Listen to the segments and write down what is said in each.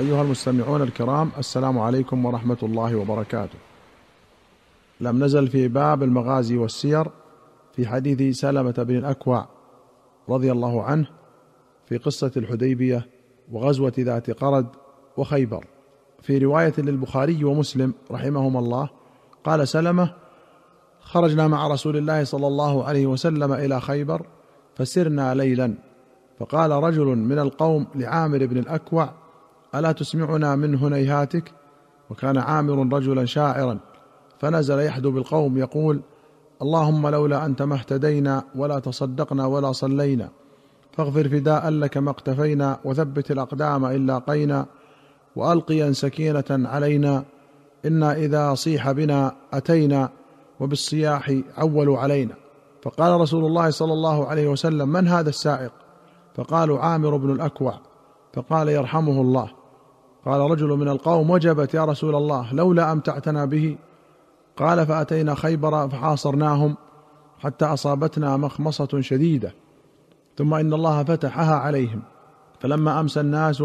أيها المستمعون الكرام السلام عليكم ورحمة الله وبركاته. لم نزل في باب المغازي والسير في حديث سلمة بن الأكوع رضي الله عنه في قصة الحديبية وغزوة ذات قرد وخيبر. في رواية للبخاري ومسلم رحمهما الله قال سلمة: خرجنا مع رسول الله صلى الله عليه وسلم إلى خيبر فسرنا ليلا فقال رجل من القوم لعامر بن الأكوع ألا تسمعنا من هنيهاتك وكان عامر رجلا شاعرا فنزل يحدو بالقوم يقول اللهم لولا أنت ما اهتدينا ولا تصدقنا ولا صلينا فاغفر فداء لك ما اقتفينا وثبت الأقدام ان لاقينا وألقيا سكينة علينا إنا إذا صيح بنا أتينا وبالصياح عولوا علينا. فقال رسول الله صلى الله عليه وسلم من هذا السائق؟ فقالوا عامر بن الأكوع. فقال يرحمه الله قال رجل من القوم وجبت يا رسول الله لولا امتعتنا به. قال فأتينا خيبر فحاصرناهم حتى أصابتنا مخمصة شديدة. ثم إن الله فتحها عليهم. فلما امسى الناس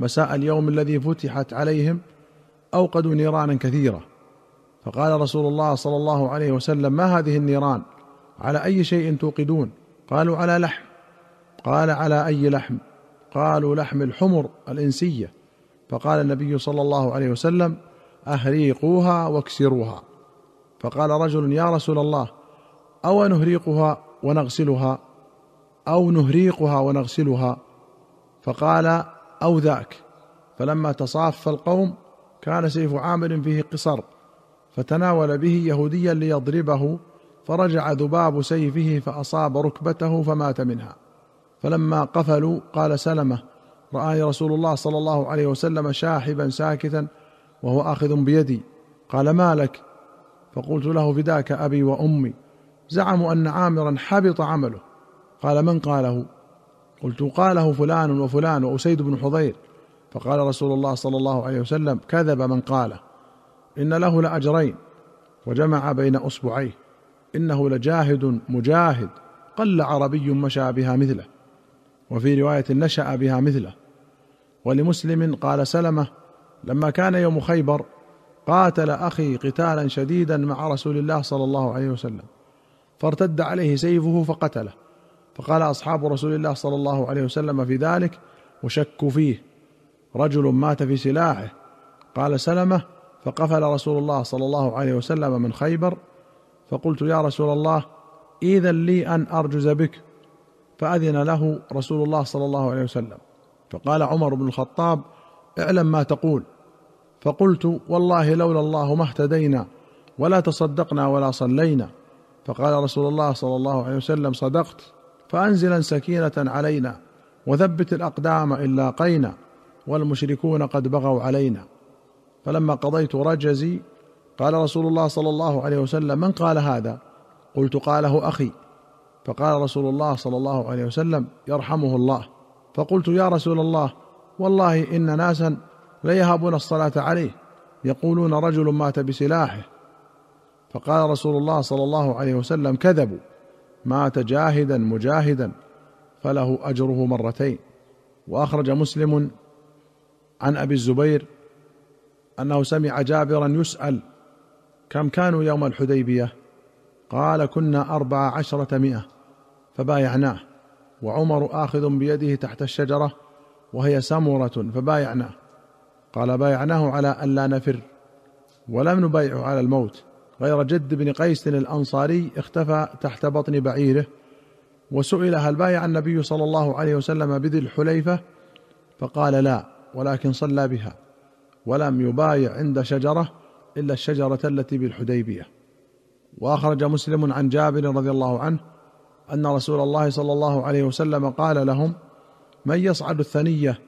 مساء اليوم الذي فتحت عليهم أوقدوا نيرانا كثيرة. فقال رسول الله صلى الله عليه وسلم ما هذه النيران؟ على أي شيء توقدون؟ قالوا على لحم. قال على أي لحم؟ قالوا لحم الحمر الإنسية. فقال النبي صلى الله عليه وسلم أهريقوها واكسروها. فقال رجل يا رسول الله أو نهريقها ونغسلها؟ أو نهريقها ونغسلها؟ فقال أو ذاك. فلما تصاف القوم كان سيف عامر فيه قصر فتناول به يهوديا ليضربه فرجع ذباب سيفه فأصاب ركبته فمات منها. فلما قفلوا قال سلمة رآني رسول الله صلى الله عليه وسلم شاحبا ساكتا وهو آخذ بيدي. قال ما لك؟ فقلت له فداك أبي وأمي. زعموا أن عامرا حبط عمله. قال من قاله؟ قلت قاله فلان وفلان وأسيد بن حضير. فقال رسول الله صلى الله عليه وسلم كذب من قاله. إن له لأجرين. وجمع بين أصبعيه. إنه لجاهد مجاهد. قل عربي مشى بها مثله. وفي رواية نشأ بها مثله. ولمسلم قال سلمة لما كان يوم خيبر قاتل أخي قتالا شديدا مع رسول الله صلى الله عليه وسلم فارتد عليه سيفه فقتله. فقال أصحاب رسول الله صلى الله عليه وسلم في ذلك وشكوا فيه رجل مات في سلاحه. قال سلمة فقفل رسول الله صلى الله عليه وسلم من خيبر فقلت يا رسول الله اذا لي أن أرجز بك. فأذن له رسول الله صلى الله عليه وسلم. فقال عمر بن الخطاب اعلم ما تقول. فقلت والله لولا الله ما اهتدينا ولا تصدقنا ولا صلينا. فقال رسول الله صلى الله عليه وسلم صدقت. فأنزلا سكينة علينا وثبت الأقدام إن لاقينا والمشركون قد بغوا علينا. فلما قضيت رجزي قال رسول الله صلى الله عليه وسلم من قال هذا؟ قلت قاله أخي. فقال رسول الله صلى الله عليه وسلم يرحمه الله. فقلت يا رسول الله والله إن ناسا ليهابون الصلاة عليه يقولون رجل مات بسلاحه. فقال رسول الله صلى الله عليه وسلم كذبوا مات جاهدا مجاهدا فله أجره مرتين. وأخرج مسلم عن أبي الزبير أنه سمع جابرا يسأل كم كانوا يوم الحديبية؟ قال كنا أربع عشرة مئة فبايعناه. وعمر آخذ بيده تحت الشجرة وهي سمرة فبايعناه. قال بايعناه على أن لا نفر ولم نبايعه على الموت. غير جد بن قيس الأنصاري اختفى تحت بطن بعيره. وسئل هل بايع النبي صلى الله عليه وسلم بذي الحليفة؟ فقال لا ولكن صلى بها. ولم يبايع عند شجرة إلا الشجرة التي بالحديبية. وأخرج مسلم عن جابر رضي الله عنه أن رسول الله صلى الله عليه وسلم قال لهم من يصعد الثنية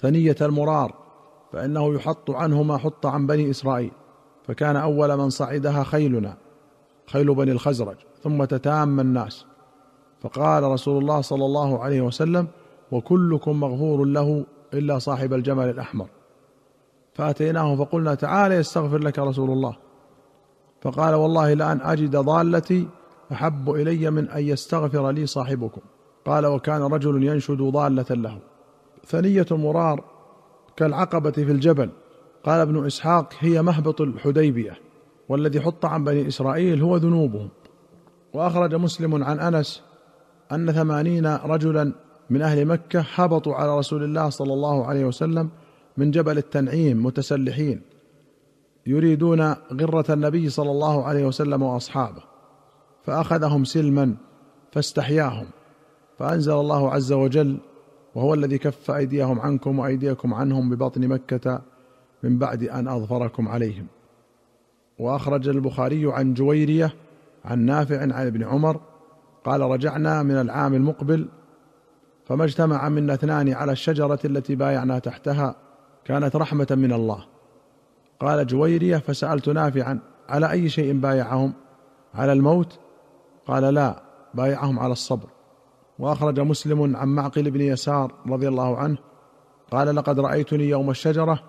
ثنية المرار فإنه يحط عنه ما حط عن بني إسرائيل فكان أول من صعدها خيلنا خيل بني الخزرج ثم تتام الناس. فقال رسول الله صلى الله عليه وسلم وكلكم مغفور له إلا صاحب الجمل الأحمر. فأتيناه فقلنا تعال يستغفر لك رسول الله. فقال والله لأن أجد ضالتي أحب إلي من أن يستغفر لي صاحبكم. قال وكان رجل ينشد ضالة له. ثنية مرار كالعقبة في الجبل. قال ابن إسحاق هي مهبط الحديبية والذي حط عن بني إسرائيل هو ذنوبهم. وأخرج مسلم عن أنس أن ثمانين رجلا من أهل مكة هبطوا على رسول الله صلى الله عليه وسلم من جبل التنعيم متسلحين يريدون غرة النبي صلى الله عليه وسلم وأصحابه. فأخذهم سلما فاستحياهم فأنزل الله عز وجل وهو الذي كف أيديهم عنكم وأيديكم عنهم ببطن مكة من بعد أن أظفركم عليهم. وأخرج البخاري عن جويرية عن نافع عن ابن عمر قال رجعنا من العام المقبل فما اجتمع منا اثنان على الشجرة التي بايعنا تحتها كانت رحمة من الله. قال جويرية فسألت نافعا على أي شيء بايعهم؟ على الموت قال لا بايعهم على الصبر. وأخرج مسلم عن معقل بن يسار رضي الله عنه قال لقد رأيتني يوم الشجرة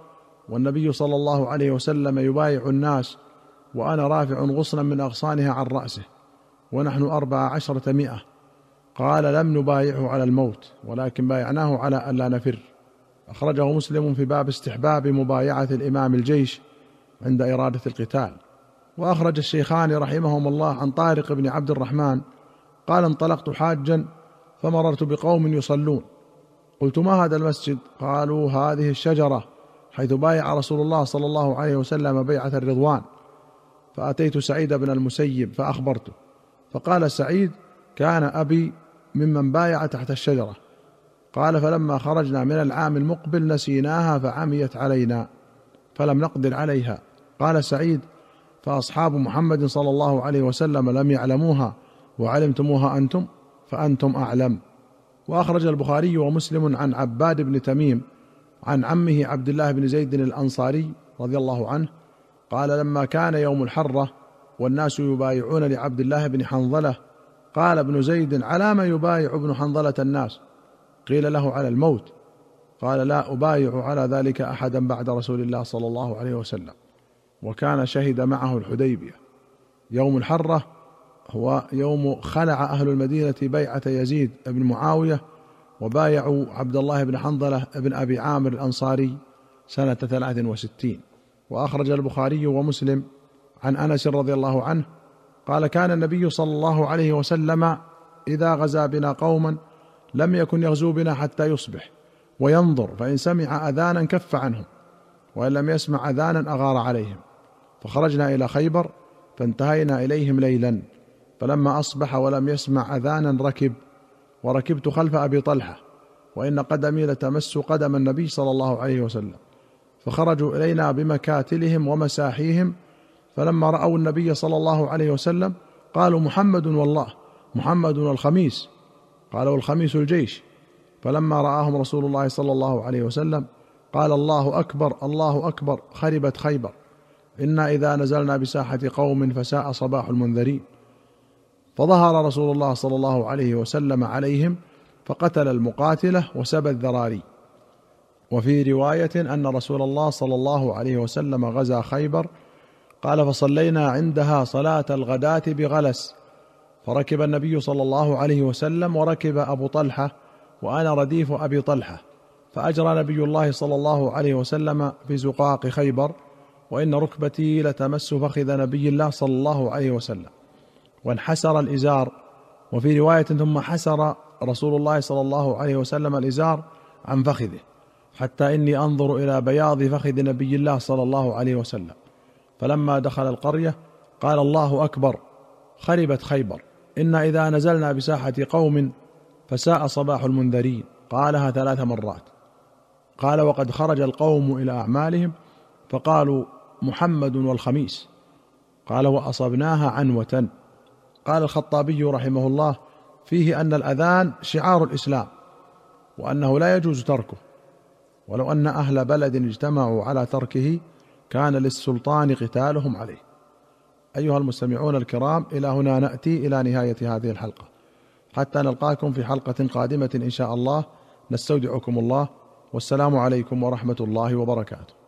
والنبي صلى الله عليه وسلم يبايع الناس وأنا رافع غصنا من أغصانها عن رأسه ونحن أربع عشرة مئة. قال لم نبايعه على الموت ولكن بايعناه على الا نفر. أخرجه مسلم في باب استحباب مبايعة الإمام الجيش عند إرادة القتال. وأخرج الشيخان رحمهما الله عن طارق بن عبد الرحمن قال انطلقت حاجا فمررت بقوم يصلون. قلت ما هذا المسجد؟ قالوا هذه الشجرة حيث بايع رسول الله صلى الله عليه وسلم بيعة الرضوان. فأتيت سعيد بن المسيب فأخبرته فقال سعيد كان أبي ممن بايع تحت الشجرة. قال فلما خرجنا من العام المقبل نسيناها فعميت علينا فلم نقدر عليها. قال سعيد فأصحاب محمد صلى الله عليه وسلم لم يعلموها وعلمتموها أنتم فأنتم أعلم. وأخرج البخاري ومسلم عن عباد بن تميم عن عمه عبد الله بن زيد الأنصاري رضي الله عنه قال لما كان يوم الحرة والناس يبايعون لعبد الله بن حنظلة قال ابن زيد على ما يبايع ابن حنظلة الناس؟ قيل له على الموت قال لا أبايع على ذلك أحدا بعد رسول الله صلى الله عليه وسلم وكان شهد معه الحديبية. يوم الحرة هو يوم خلع أهل المدينة بيعة يزيد بن معاوية وبايعوا عبد الله بن حنظلة بن أبي عامر الأنصاري سنة ثلاث وستين. وأخرج البخاري ومسلم عن أنس رضي الله عنه قال كان النبي صلى الله عليه وسلم إذا غزا بنا قوما لم يكن يغزو بنا حتى يصبح وينظر فإن سمع أذانا كف عنهم وإن لم يسمع أذانا أغار عليهم. فخرجنا إلى خيبر فانتهينا إليهم ليلا. فلما أصبح ولم يسمع اذانا ركب وركبت خلف أبي طلحة وإن قدمي لتمس قدم النبي صلى الله عليه وسلم. فخرجوا إلينا بمكاتلهم ومساحيهم فلما رأوا النبي صلى الله عليه وسلم قالوا محمد والله محمد الخميس. قالوا الخميس الجيش. فلما رآهم رسول الله صلى الله عليه وسلم قال الله أكبر الله أكبر خربت خيبر. إنا إذا نزلنا بساحة قوم فساء صباح المنذرين. فظهر رسول الله صلى الله عليه وسلم عليهم فقتل المقاتلة وسبى الذراري. وفي رواية أن رسول الله صلى الله عليه وسلم غزا خيبر قال فصلينا عندها صلاة الغداة بغلس. فركب النبي صلى الله عليه وسلم وركب أبو طلحة وأنا رديف أبي طلحة. فأجرى نبي الله صلى الله عليه وسلم في زقاق خيبر وإن ركبتي لتمس فخذ نبي الله صلى الله عليه وسلم. وانحسر الإزار. وفي رواية ثم حسر رسول الله صلى الله عليه وسلم الإزار عن فخذه. حتى إني أنظر إلى بياض فخذ نبي الله صلى الله عليه وسلم. فلما دخل القرية قال الله أكبر. خربت خيبر. إنا إذا نزلنا بساحة قوم فساء صباح المنذرين. قالها ثلاث مرات. قال وقد خرج القوم إلى أعمالهم فقالوا محمد والخميس. قال وأصبناها عنوة. قال الخطابي رحمه الله فيه أن الأذان شعار الإسلام وأنه لا يجوز تركه. ولو أن أهل بلد اجتمعوا على تركه كان للسلطان قتالهم عليه. أيها المستمعون الكرام إلى هنا نأتي إلى نهاية هذه الحلقة. حتى نلقاكم في حلقة قادمة إن شاء الله. نستودعكم الله. والسلام عليكم ورحمة الله وبركاته.